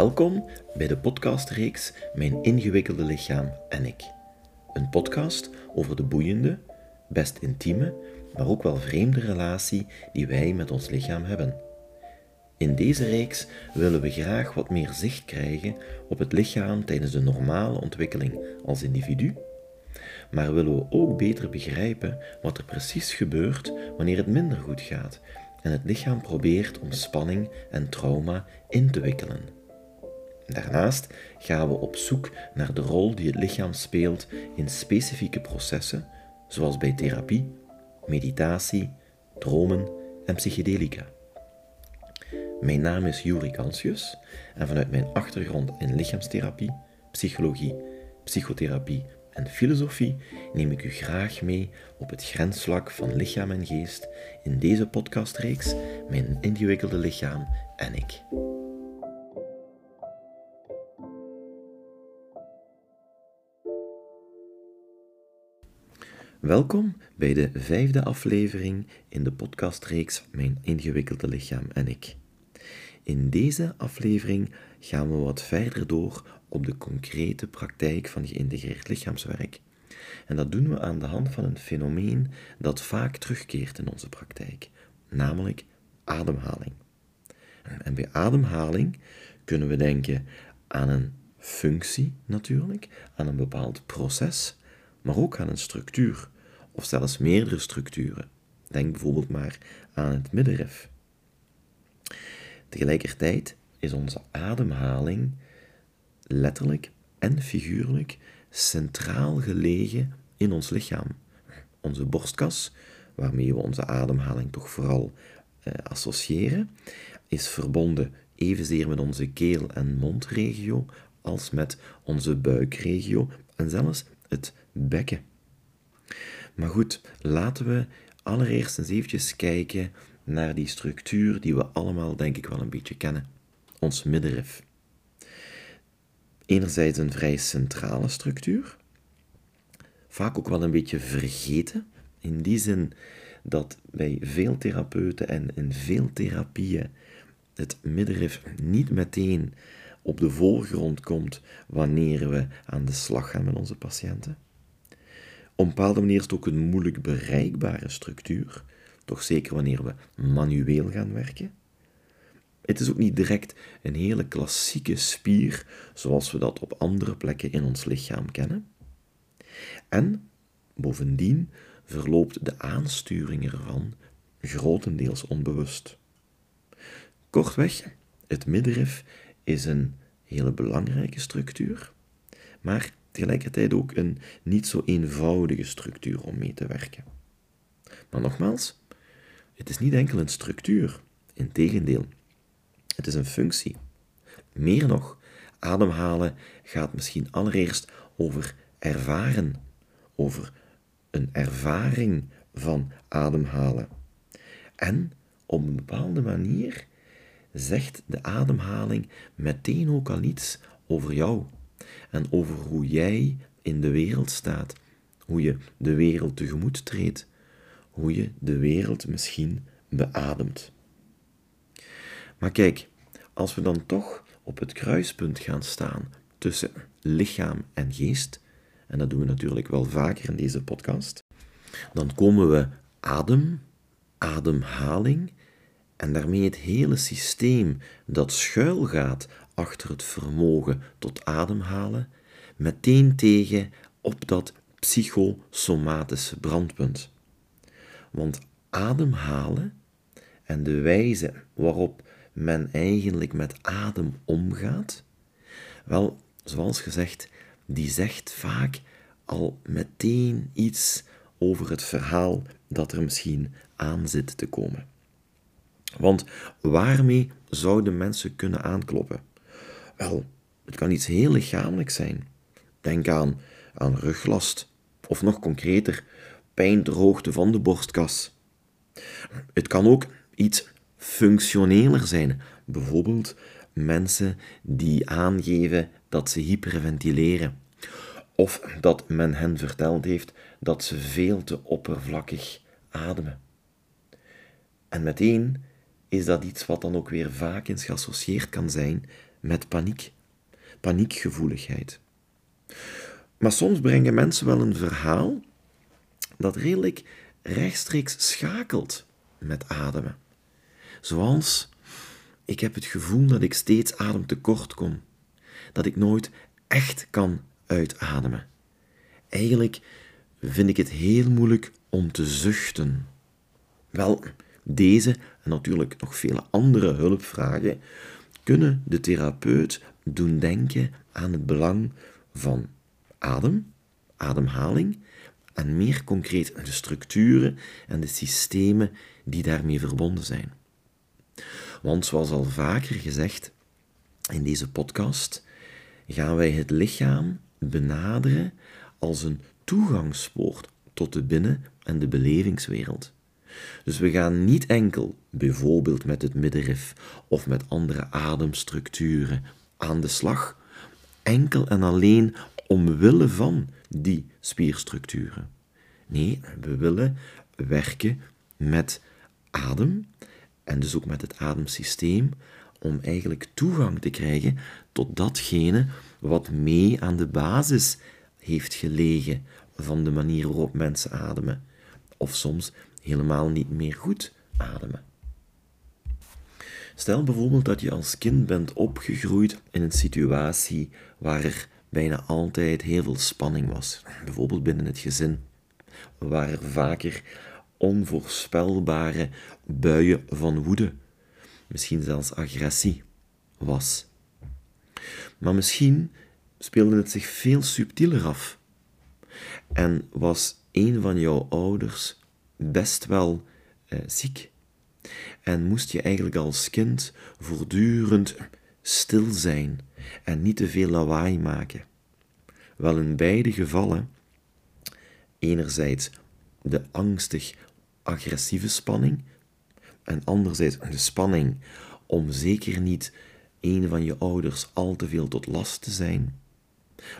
Welkom bij de podcastreeks Mijn ingewikkelde lichaam en ik. Een podcast over de boeiende, best intieme, maar ook wel vreemde relatie die wij met ons lichaam hebben. In deze reeks willen we graag wat meer zicht krijgen op het lichaam tijdens de normale ontwikkeling als individu, maar willen we ook beter begrijpen wat er precies gebeurt wanneer het minder goed gaat en het lichaam probeert om spanning en trauma in te wikkelen. Daarnaast gaan we op zoek naar de rol die het lichaam speelt in specifieke processen, zoals bij therapie, meditatie, dromen en psychedelica. Mijn naam is Juri Kansius en vanuit mijn achtergrond in lichaamstherapie, psychologie, psychotherapie en filosofie neem ik u graag mee op het grensvlak van lichaam en geest in deze podcastreeks Mijn ingewikkelde lichaam en ik. Welkom bij de vijfde aflevering in de podcastreeks Mijn ingewikkelde lichaam en ik. In deze aflevering gaan we wat verder door op de concrete praktijk van geïntegreerd lichaamswerk. En dat doen we aan de hand van een fenomeen dat vaak terugkeert in onze praktijk, namelijk ademhaling. En bij ademhaling kunnen we denken aan een functie natuurlijk, aan een bepaald proces, maar ook aan een structuur, of zelfs meerdere structuren. Denk bijvoorbeeld maar aan het middenrif. Tegelijkertijd is onze ademhaling letterlijk en figuurlijk centraal gelegen in ons lichaam. Onze borstkas, waarmee we onze ademhaling toch vooral eh, associëren, is verbonden evenzeer met onze keel- en mondregio als met onze buikregio en zelfs het bekken. Maar goed, laten we allereerst eens eventjes kijken naar die structuur die we allemaal denk ik wel een beetje kennen. Ons middenrif. Enerzijds een vrij centrale structuur, vaak ook wel een beetje vergeten, in die zin dat bij veel therapeuten en in veel therapieën het middenrif niet meteen op de voorgrond komt wanneer we aan de slag gaan met onze patiënten. Op een bepaalde manier is het ook een moeilijk bereikbare structuur, toch zeker wanneer we manueel gaan werken. Het is ook niet direct een hele klassieke spier zoals we dat op andere plekken in ons lichaam kennen. En bovendien verloopt de aansturing ervan grotendeels onbewust. Kortweg, het middenrif is een hele belangrijke structuur, maar tegelijkertijd ook een niet zo eenvoudige structuur om mee te werken. Maar nogmaals, het is niet enkel een structuur, integendeel, het is een functie. Meer nog, ademhalen gaat misschien allereerst over ervaren, over een ervaring van ademhalen. En op een bepaalde manier zegt de ademhaling meteen ook al iets over jou en over hoe jij in de wereld staat, hoe je de wereld tegemoet treedt, hoe je de wereld misschien beademt. Maar kijk, als we dan toch op het kruispunt gaan staan tussen lichaam en geest, en dat doen we natuurlijk wel vaker in deze podcast, dan komen we adem, ademhaling en daarmee het hele systeem dat schuilgaat achter het vermogen tot ademhalen, meteen tegen op dat psychosomatische brandpunt. Want ademhalen en de wijze waarop men eigenlijk met adem omgaat, wel, zoals gezegd, die zegt vaak al meteen iets over het verhaal dat er misschien aan zit te komen. Want waarmee zouden mensen kunnen aankloppen? Wel, het kan iets heel lichamelijks zijn. Denk aan, aan ruglast, of nog concreter, pijndroogte van de borstkas. Het kan ook iets functioneler zijn, bijvoorbeeld mensen die aangeven dat ze hyperventileren, of dat men hen verteld heeft dat ze veel te oppervlakkig ademen. En meteen is dat iets wat dan ook weer vaak eens geassocieerd kan zijn met paniek, paniekgevoeligheid. Maar soms brengen mensen wel een verhaal dat redelijk rechtstreeks schakelt met ademen. Zoals, ik heb het gevoel dat ik steeds ademtekort kom, dat ik nooit echt kan uitademen. Eigenlijk vind ik het heel moeilijk om te zuchten. Wel, deze en natuurlijk nog vele andere hulpvragen kunnen de therapeut doen denken aan het belang van adem, ademhaling en meer concreet de structuren en de systemen die daarmee verbonden zijn. Want zoals al vaker gezegd in deze podcast, gaan wij het lichaam benaderen als een toegangspoort tot de binnen- en de belevingswereld. Dus we gaan niet enkel, bijvoorbeeld met het middenrif of met andere ademstructuren, aan de slag, enkel en alleen omwille van die spierstructuren. Nee, we willen werken met adem en dus ook met het ademsysteem om eigenlijk toegang te krijgen tot datgene wat mee aan de basis heeft gelegen van de manier waarop mensen ademen. Of soms helemaal niet meer goed ademen. Stel bijvoorbeeld dat je als kind bent opgegroeid in een situatie waar er bijna altijd heel veel spanning was. Bijvoorbeeld binnen het gezin, waar er vaker onvoorspelbare buien van woede, misschien zelfs agressie, was. Maar misschien speelde het zich veel subtieler af en was een van jouw ouders best wel eh, ziek. En moest je eigenlijk als kind voortdurend stil zijn en niet te veel lawaai maken. Wel in beide gevallen, enerzijds de angstig agressieve spanning en anderzijds de spanning om zeker niet een van je ouders al te veel tot last te zijn.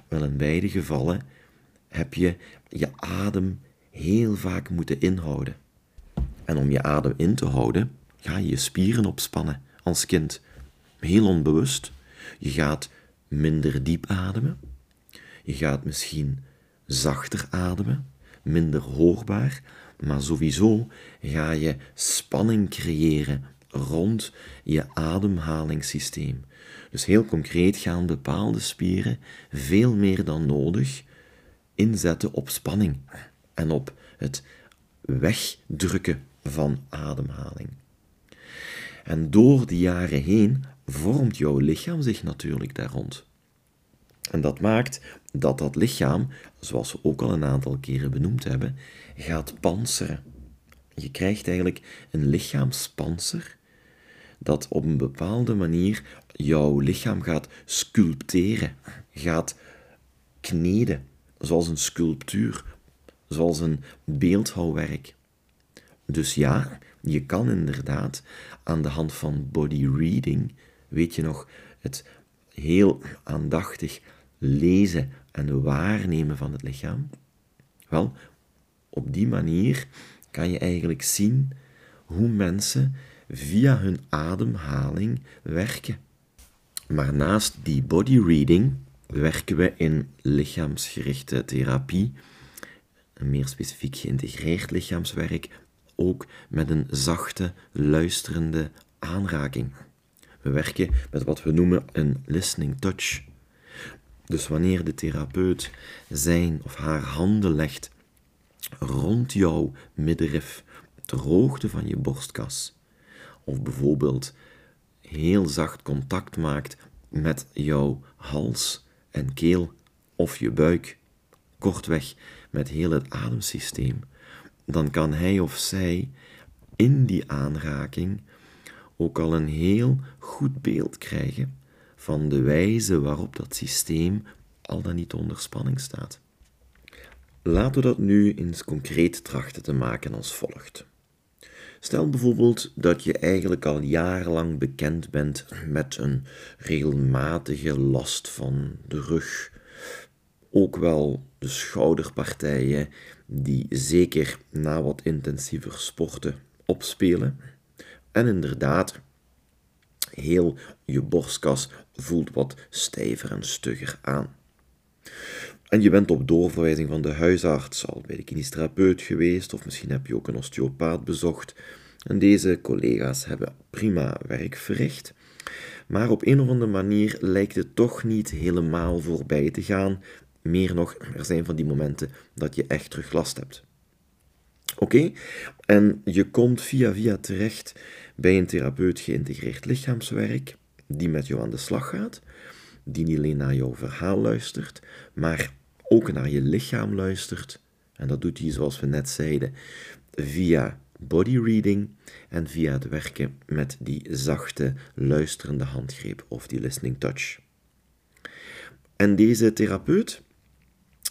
Wel in beide gevallen heb je je adem heel vaak moeten inhouden. En om je adem in te houden, ga je je spieren opspannen als kind. Heel onbewust. Je gaat minder diep ademen. Je gaat misschien zachter ademen, minder hoorbaar, maar sowieso ga je spanning creëren rond je ademhalingssysteem. Dus heel concreet gaan bepaalde spieren veel meer dan nodig inzetten op spanning en op het wegdrukken van ademhaling. En door die jaren heen vormt jouw lichaam zich natuurlijk daar rond. En dat maakt dat dat lichaam, zoals we ook al een aantal keren benoemd hebben, gaat panseren. Je krijgt eigenlijk een lichaamspanser dat op een bepaalde manier jouw lichaam gaat sculpteren, gaat kneden, zoals een sculptuur, zoals een beeldhouwwerk. Dus ja, je kan inderdaad aan de hand van body reading, weet je nog, het heel aandachtig lezen en waarnemen van het lichaam. Wel, op die manier kan je eigenlijk zien hoe mensen via hun ademhaling werken. Maar naast die body reading werken we in lichaamsgerichte therapie, een meer specifiek geïntegreerd lichaamswerk, ook met een zachte, luisterende aanraking. We werken met wat we noemen een listening touch. Dus wanneer de therapeut zijn of haar handen legt rond jouw middenrif, ter hoogte van je borstkas, of bijvoorbeeld heel zacht contact maakt met jouw hals en keel of je buik, kortweg met heel het ademsysteem, dan kan hij of zij in die aanraking ook al een heel goed beeld krijgen van de wijze waarop dat systeem al dan niet onder spanning staat. Laten we dat nu eens concreet trachten te maken als volgt. Stel bijvoorbeeld dat je eigenlijk al jarenlang bekend bent met een regelmatige last van de rug. Ook wel de schouderpartijen die zeker na wat intensiever sporten opspelen. En inderdaad, heel je borstkas voelt wat stijver en stugger aan. En je bent op doorverwijzing van de huisarts al bij de kinestherapeut geweest, of misschien heb je ook een osteopaat bezocht. En deze collega's hebben prima werk verricht. Maar op een of andere manier lijkt het toch niet helemaal voorbij te gaan. Meer nog, er zijn van die momenten dat je echt terug last hebt. Oké, en je komt via via terecht bij een therapeut geïntegreerd lichaamswerk, die met jou aan de slag gaat, die niet alleen naar jouw verhaal luistert, maar ook naar je lichaam luistert. En dat doet hij, zoals we net zeiden, via body reading en via het werken met die zachte, luisterende handgreep of die listening touch. En deze therapeut,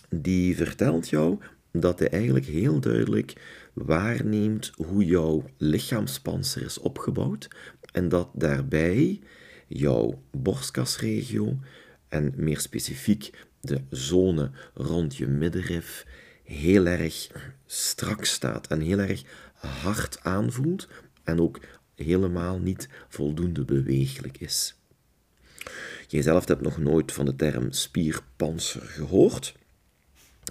die vertelt jou dat hij eigenlijk heel duidelijk waarneemt hoe jouw lichaamspanzer is opgebouwd en dat daarbij jouw borstkasregio en meer specifiek de zone rond je middenrif heel erg strak staat en heel erg hard aanvoelt en ook helemaal niet voldoende beweeglijk is. Jijzelf hebt nog nooit van de term spierpanzer gehoord.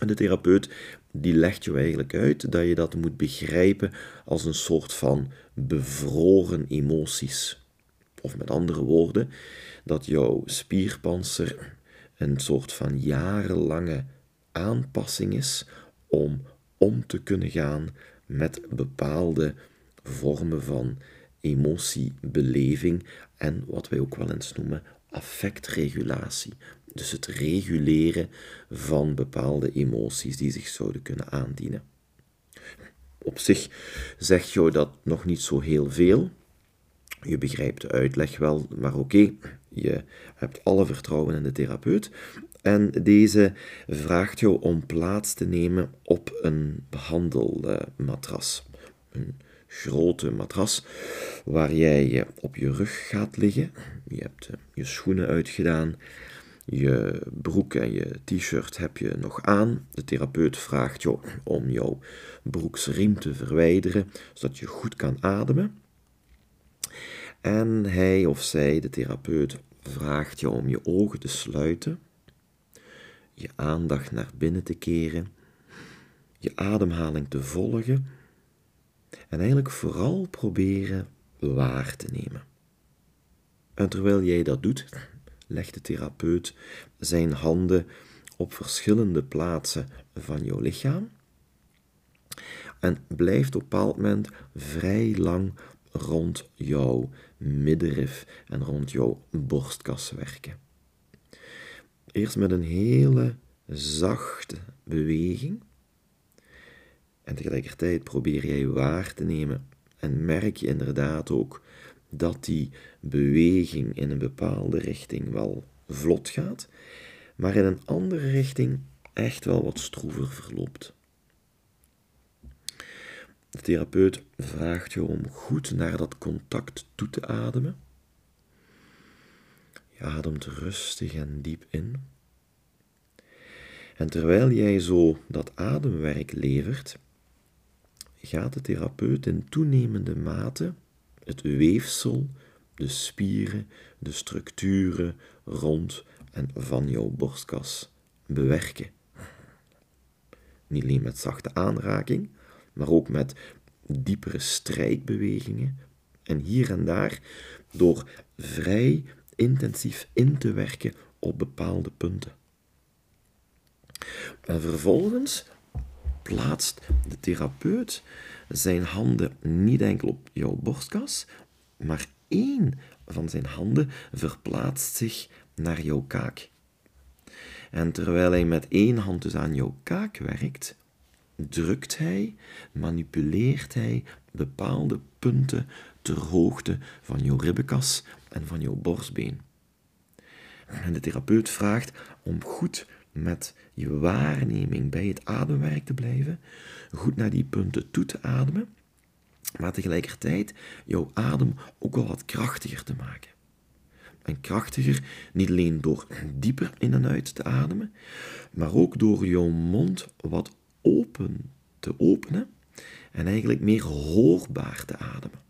En de therapeut die legt je eigenlijk uit dat je dat moet begrijpen als een soort van bevroren emoties. Of met andere woorden, dat jouw spierpanzer een soort van jarenlange aanpassing is om om te kunnen gaan met bepaalde vormen van emotiebeleving en wat wij ook wel eens noemen affectregulatie. Dus het reguleren van bepaalde emoties die zich zouden kunnen aandienen. Op zich zegt jou dat nog niet zo heel veel. Je begrijpt de uitleg wel, maar oké, je hebt alle vertrouwen in de therapeut. En deze vraagt jou om plaats te nemen op een behandelmatras. Een grote matras waar jij op je rug gaat liggen. Je hebt je schoenen uitgedaan. Je broek en je t-shirt heb je nog aan. De therapeut vraagt jou om jouw broeksriem te verwijderen, zodat je goed kan ademen. En hij of zij, de therapeut, vraagt jou om je ogen te sluiten, je aandacht naar binnen te keren, je ademhaling te volgen en eigenlijk vooral proberen waar te nemen. En terwijl jij dat doet, legt de therapeut zijn handen op verschillende plaatsen van jouw lichaam en blijft op een bepaald moment vrij lang rond jouw middenrif en rond jouw borstkas werken. Eerst met een hele zachte beweging en tegelijkertijd probeer jij waar te nemen en merk je inderdaad ook dat die beweging in een bepaalde richting wel vlot gaat, maar in een andere richting echt wel wat stroever verloopt. De therapeut vraagt je om goed naar dat contact toe te ademen. Je ademt rustig en diep in. En terwijl jij zo dat ademwerk levert, gaat de therapeut in toenemende mate het weefsel, de spieren, de structuren rond en van jouw borstkas bewerken. Niet alleen met zachte aanraking, maar ook met diepere strijkbewegingen en hier en daar door vrij intensief in te werken op bepaalde punten. En vervolgens plaatst de therapeut zijn handen niet enkel op jouw borstkas, maar één van zijn handen verplaatst zich naar jouw kaak. En terwijl hij met één hand dus aan jouw kaak werkt, drukt hij, manipuleert hij bepaalde punten ter hoogte van jouw ribbenkas en van jouw borstbeen. En de therapeut vraagt om goed met je waarneming bij het ademwerk te blijven, goed naar die punten toe te ademen, maar tegelijkertijd jouw adem ook wel wat krachtiger te maken. En krachtiger niet alleen door dieper in en uit te ademen, maar ook door jouw mond wat open te openen en eigenlijk meer hoorbaar te ademen.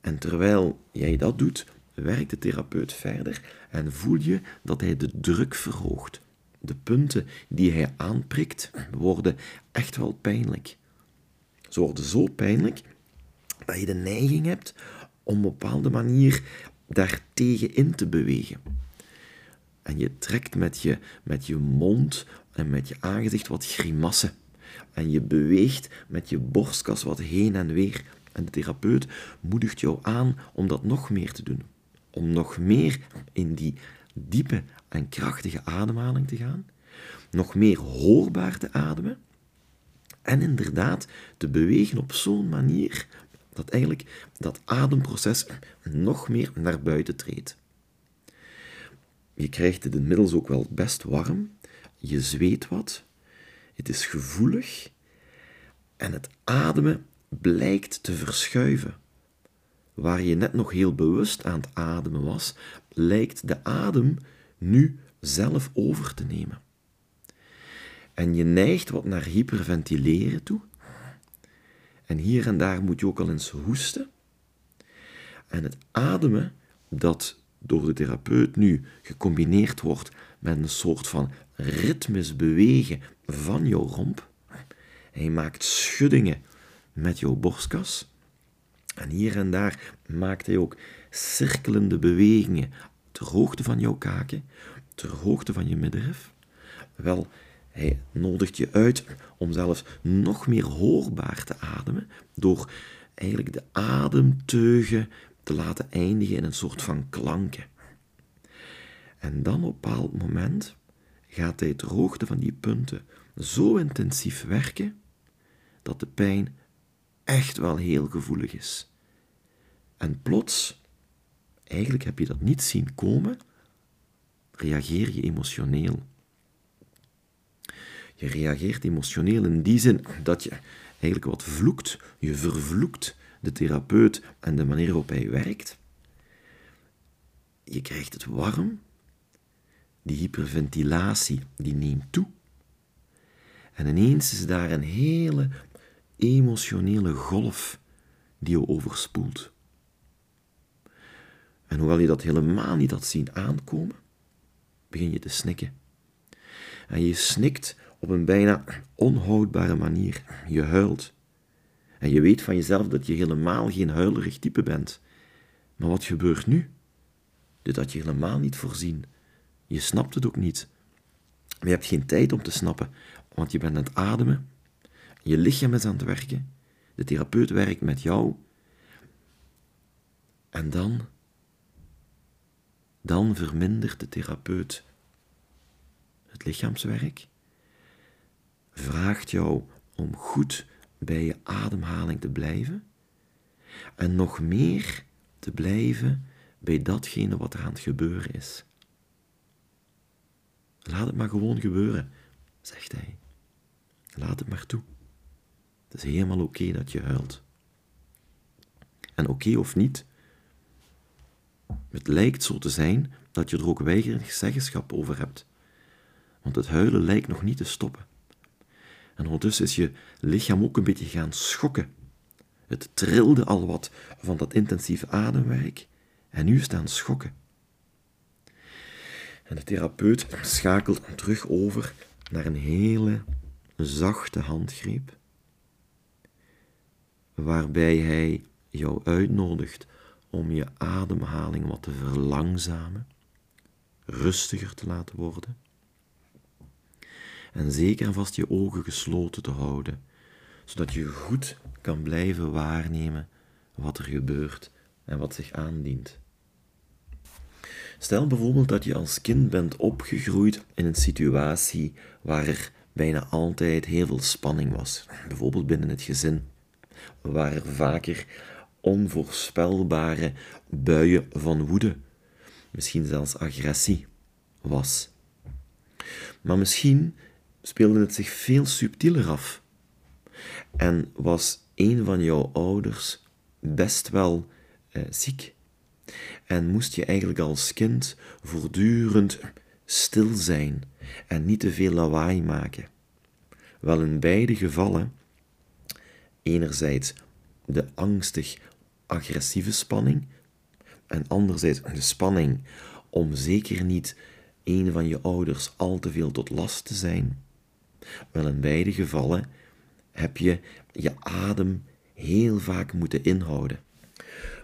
En terwijl jij dat doet, werkt de therapeut verder en voel je dat hij de druk verhoogt. De punten die hij aanprikt worden echt wel pijnlijk. Ze worden zo pijnlijk dat je de neiging hebt om op een bepaalde manier daartegen in te bewegen. En je trekt met je, met je mond en met je aangezicht wat grimassen. En je beweegt met je borstkas wat heen en weer. En de therapeut moedigt jou aan om dat nog meer te doen. Om nog meer in die diepe en krachtige ademhaling te gaan. Nog meer hoorbaar te ademen. En inderdaad te bewegen op zo'n manier dat eigenlijk dat ademproces nog meer naar buiten treedt. Je krijgt het inmiddels ook wel best warm. Je zweet wat. Het is gevoelig. En het ademen blijkt te verschuiven. Waar je net nog heel bewust aan het ademen was, lijkt de adem nu zelf over te nemen. En je neigt wat naar hyperventileren toe. En hier en daar moet je ook al eens hoesten. En het ademen, dat door de therapeut nu gecombineerd wordt met een soort van ritmisch bewegen van jouw romp. Hij maakt schuddingen met jouw borstkas. En hier en daar maakt hij ook cirkelende bewegingen ter hoogte van jouw kaken, ter hoogte van je middenrif. Wel, hij nodigt je uit om zelfs nog meer hoorbaar te ademen door eigenlijk de ademteugen te laten eindigen in een soort van klanken. En dan op een bepaald moment gaat hij ter hoogte van die punten zo intensief werken dat de pijn echt wel heel gevoelig is. En plots, eigenlijk heb je dat niet zien komen, reageer je emotioneel. Je reageert emotioneel in die zin dat je eigenlijk wat vloekt, je vervloekt de therapeut en de manier waarop hij werkt. Je krijgt het warm, die hyperventilatie die neemt toe. En ineens is daar een hele emotionele golf die je overspoelt. En hoewel je dat helemaal niet had zien aankomen, begin je te snikken. En je snikt op een bijna onhoudbare manier. Je huilt. En je weet van jezelf dat je helemaal geen huilerig type bent. Maar wat gebeurt nu? Dit had je helemaal niet voorzien. Je snapt het ook niet. Maar je hebt geen tijd om te snappen, want je bent aan het ademen. Je lichaam is aan het werken. De therapeut werkt met jou. En dan, dan vermindert de therapeut het lichaamswerk, vraagt jou om goed bij je ademhaling te blijven en nog meer te blijven bij datgene wat er aan het gebeuren is. Laat het maar gewoon gebeuren, zegt hij. Laat het maar toe. Het is helemaal oké dat je huilt. En oké of niet, het lijkt zo te zijn dat je er ook weigerig zeggenschap over hebt. Want het huilen lijkt nog niet te stoppen. En ondertussen is je lichaam ook een beetje gaan schokken. Het trilde al wat van dat intensieve ademwerk en nu staan schokken. En de therapeut schakelt terug over naar een hele zachte handgreep, waarbij hij jou uitnodigt om je ademhaling wat te verlangzamen, rustiger te laten worden en zeker en vast je ogen gesloten te houden, zodat je goed kan blijven waarnemen wat er gebeurt en wat zich aandient. Stel bijvoorbeeld dat je als kind bent opgegroeid in een situatie waar er bijna altijd heel veel spanning was, bijvoorbeeld binnen het gezin, waar er vaker onvoorspelbare buien van woede, misschien zelfs agressie, was. Maar misschien speelde het zich veel subtieler af en was een van jouw ouders best wel eh, ziek en moest je eigenlijk als kind voortdurend stil zijn en niet te veel lawaai maken. Wel in beide gevallen, enerzijds de angstig agressieve spanning, en anderzijds de spanning om zeker niet een van je ouders al te veel tot last te zijn, wel in beide gevallen heb je je adem heel vaak moeten inhouden.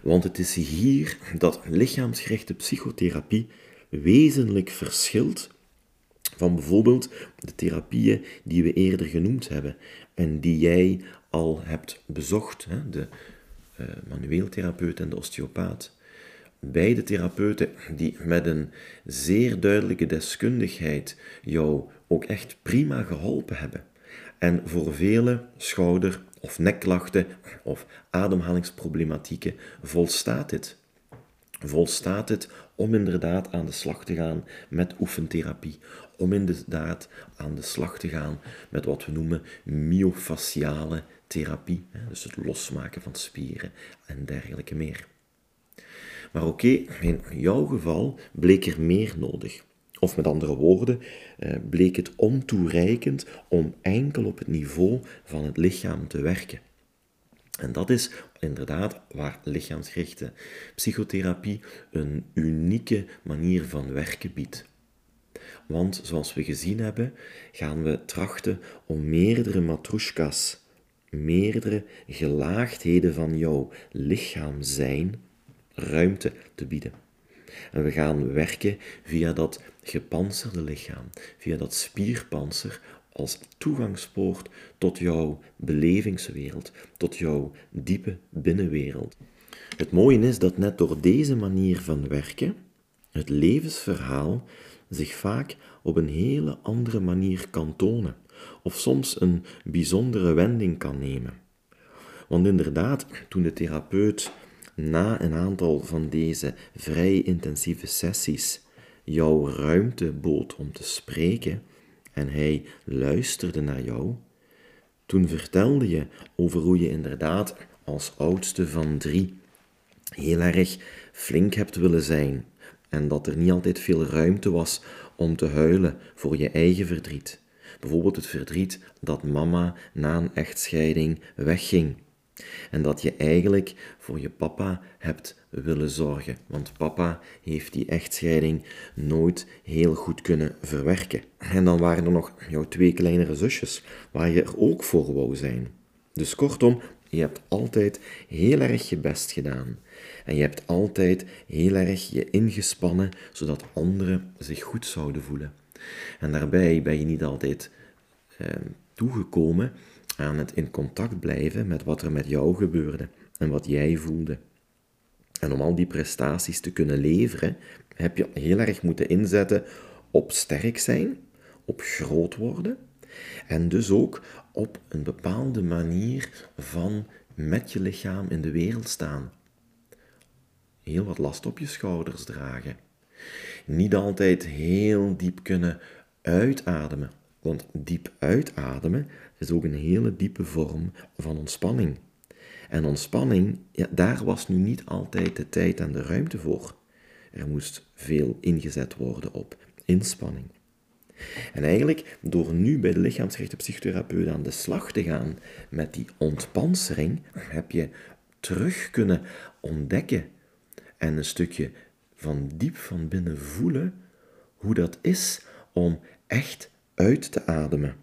Want het is hier dat lichaamsgerichte psychotherapie wezenlijk verschilt van bijvoorbeeld de therapieën die we eerder genoemd hebben en die jij al hebt bezocht, hè, de uh, manueel therapeut en de osteopaat. Beide therapeuten die met een zeer duidelijke deskundigheid jou ook echt prima geholpen hebben. En voor vele schouder- of nekklachten of ademhalingsproblematieken volstaat dit. Volstaat het om inderdaad aan de slag te gaan met oefentherapie, om inderdaad aan de slag te gaan met wat we noemen myofasciale therapie, dus het losmaken van spieren en dergelijke meer. Maar oké, in jouw geval bleek er meer nodig. Of met andere woorden, eh, bleek het ontoereikend om enkel op het niveau van het lichaam te werken. En dat is inderdaad waar lichaamsgerichte psychotherapie een unieke manier van werken biedt. Want zoals we gezien hebben, gaan we trachten om meerdere matroeskas, meerdere gelaagdheden van jouw lichaam zijn, ruimte te bieden. En we gaan werken via dat gepantserde lichaam, via dat spierpanzer, als toegangspoort tot jouw belevingswereld, tot jouw diepe binnenwereld. Het mooie is dat net door deze manier van werken, het levensverhaal zich vaak op een hele andere manier kan tonen, of soms een bijzondere wending kan nemen. Want inderdaad, toen de therapeut na een aantal van deze vrij intensieve sessies jouw ruimte bood om te spreken en hij luisterde naar jou, toen vertelde je over hoe je inderdaad als oudste van drie heel erg flink hebt willen zijn en dat er niet altijd veel ruimte was om te huilen voor je eigen verdriet. Bijvoorbeeld het verdriet dat mama na een echtscheiding wegging en dat je eigenlijk voor je papa hebt willen zorgen. Want papa heeft die echtscheiding nooit heel goed kunnen verwerken. En dan waren er nog jouw twee kleinere zusjes, waar je er ook voor wou zijn. Dus kortom, je hebt altijd heel erg je best gedaan. En je hebt altijd heel erg je ingespannen, zodat anderen zich goed zouden voelen. En daarbij ben je niet altijd eh, toegekomen aan het in contact blijven met wat er met jou gebeurde en wat jij voelde. En om al die prestaties te kunnen leveren, heb je heel erg moeten inzetten op sterk zijn, op groot worden en dus ook op een bepaalde manier van met je lichaam in de wereld staan. Heel wat last op je schouders dragen. Niet altijd heel diep kunnen uitademen, want diep uitademen is ook een hele diepe vorm van ontspanning. En ontspanning, ja, daar was nu niet altijd de tijd en de ruimte voor. Er moest veel ingezet worden op inspanning. En eigenlijk, door nu bij de lichaamsgerichte psychotherapeut aan de slag te gaan met die ontpansering, heb je terug kunnen ontdekken en een stukje van diep van binnen voelen hoe dat is om echt uit te ademen.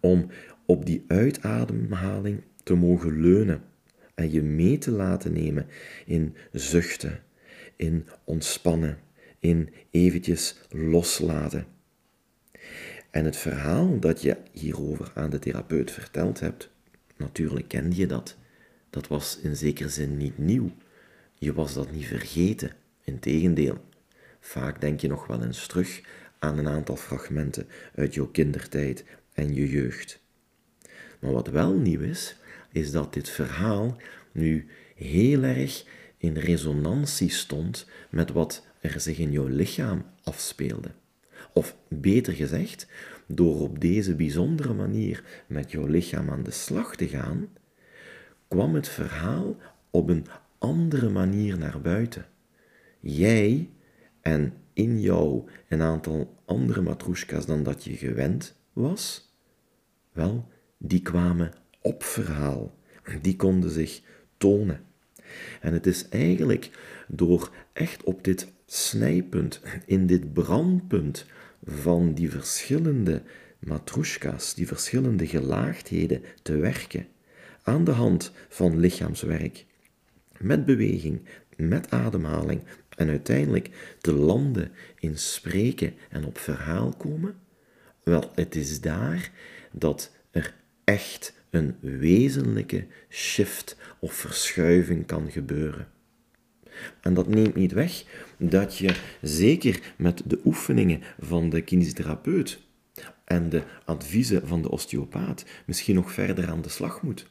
Om op die uitademhaling te mogen leunen en je mee te laten nemen in zuchten, in ontspannen, in eventjes loslaten. En het verhaal dat je hierover aan de therapeut verteld hebt, natuurlijk kende je dat. Dat was in zekere zin niet nieuw. Je was dat niet vergeten. Integendeel, vaak denk je nog wel eens terug aan een aantal fragmenten uit jouw kindertijd en je jeugd. Maar wat wel nieuw is, is dat dit verhaal nu heel erg in resonantie stond met wat er zich in jouw lichaam afspeelde. Of beter gezegd, door op deze bijzondere manier met jouw lichaam aan de slag te gaan, kwam het verhaal op een andere manier naar buiten. Jij en in jou een aantal andere matroeskas dan dat je gewend was, wel, die kwamen op verhaal. Die konden zich tonen. En het is eigenlijk door echt op dit snijpunt, in dit brandpunt van die verschillende matroeska's, die verschillende gelaagdheden te werken, aan de hand van lichaamswerk, met beweging, met ademhaling en uiteindelijk te landen in spreken en op verhaal komen, wel, het is daar dat er echt een wezenlijke shift of verschuiving kan gebeuren. En dat neemt niet weg dat je zeker met de oefeningen van de kinesitherapeut en de adviezen van de osteopaat misschien nog verder aan de slag moet.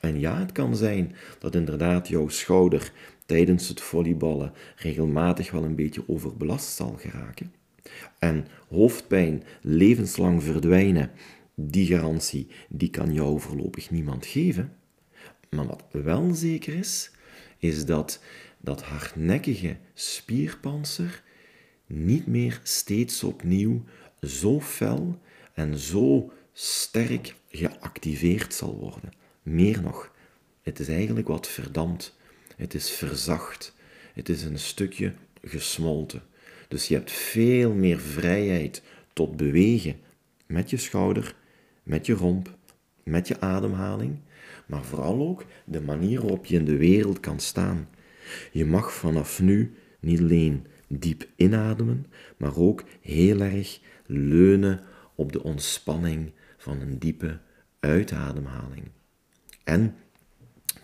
En ja, het kan zijn dat inderdaad jouw schouder tijdens het volleyballen regelmatig wel een beetje overbelast zal geraken. En hoofdpijn levenslang verdwijnen, die garantie, die kan jou voorlopig niemand geven. Maar wat wel zeker is, is dat dat hardnekkige spierpanzer niet meer steeds opnieuw zo fel en zo sterk geactiveerd zal worden. Meer nog, het is eigenlijk wat verdampt. Het is verzacht. Het is een stukje gesmolten. Dus je hebt veel meer vrijheid tot bewegen met je schouder, met je romp, met je ademhaling, maar vooral ook de manier waarop je in de wereld kan staan. Je mag vanaf nu niet alleen diep inademen, maar ook heel erg leunen op de ontspanning van een diepe uitademhaling. En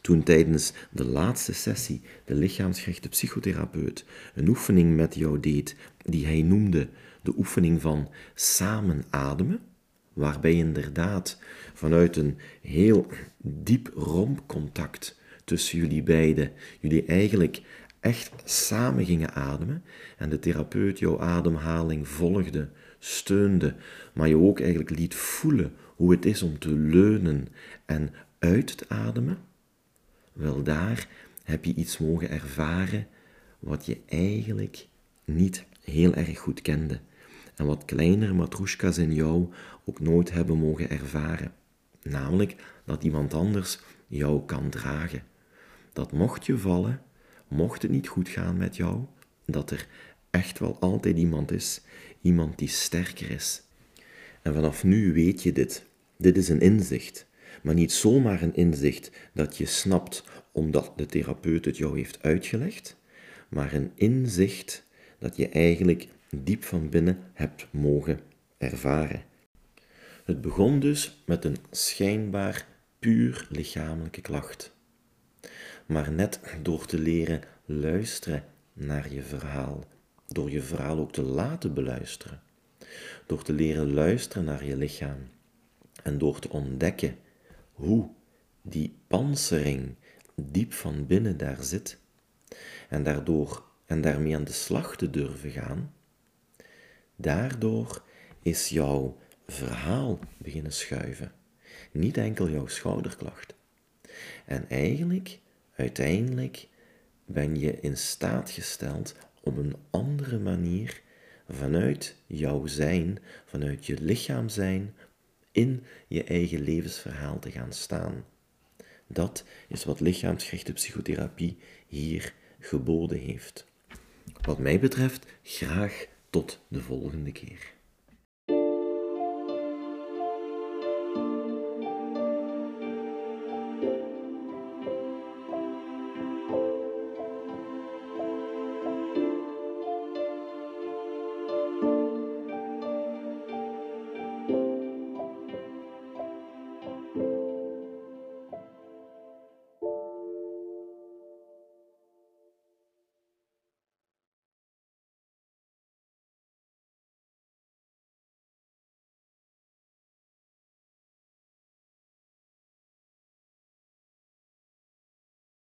toen tijdens de laatste sessie de lichaamsgerichte psychotherapeut een oefening met jou deed, die hij noemde de oefening van samen ademen, waarbij inderdaad vanuit een heel diep rompcontact tussen jullie beiden, jullie eigenlijk echt samen gingen ademen en de therapeut jouw ademhaling volgde, steunde, maar je ook eigenlijk liet voelen hoe het is om te leunen en uit te ademen, wel daar heb je iets mogen ervaren wat je eigenlijk niet heel erg goed kende en wat kleinere matroeskas in jou ook nooit hebben mogen ervaren. Namelijk dat iemand anders jou kan dragen. Dat mocht je vallen, mocht het niet goed gaan met jou, dat er echt wel altijd iemand is, iemand die sterker is. En vanaf nu weet je dit. Dit is een inzicht, maar niet zomaar een inzicht dat je snapt omdat de therapeut het jou heeft uitgelegd, maar een inzicht dat je eigenlijk diep van binnen hebt mogen ervaren. Het begon dus met een schijnbaar puur lichamelijke klacht. Maar net door te leren luisteren naar je verhaal, door je verhaal ook te laten beluisteren, door te leren luisteren naar je lichaam en door te ontdekken hoe die pansering diep van binnen daar zit en daardoor en daarmee aan de slag te durven gaan, daardoor is jouw verhaal beginnen schuiven. Niet enkel jouw schouderklacht. En eigenlijk, uiteindelijk, ben je in staat gesteld om een andere manier vanuit jouw zijn, vanuit je lichaam zijn, in je eigen levensverhaal te gaan staan. Dat is wat lichaamsgerichte psychotherapie hier geboden heeft. Wat mij betreft, graag tot de volgende keer.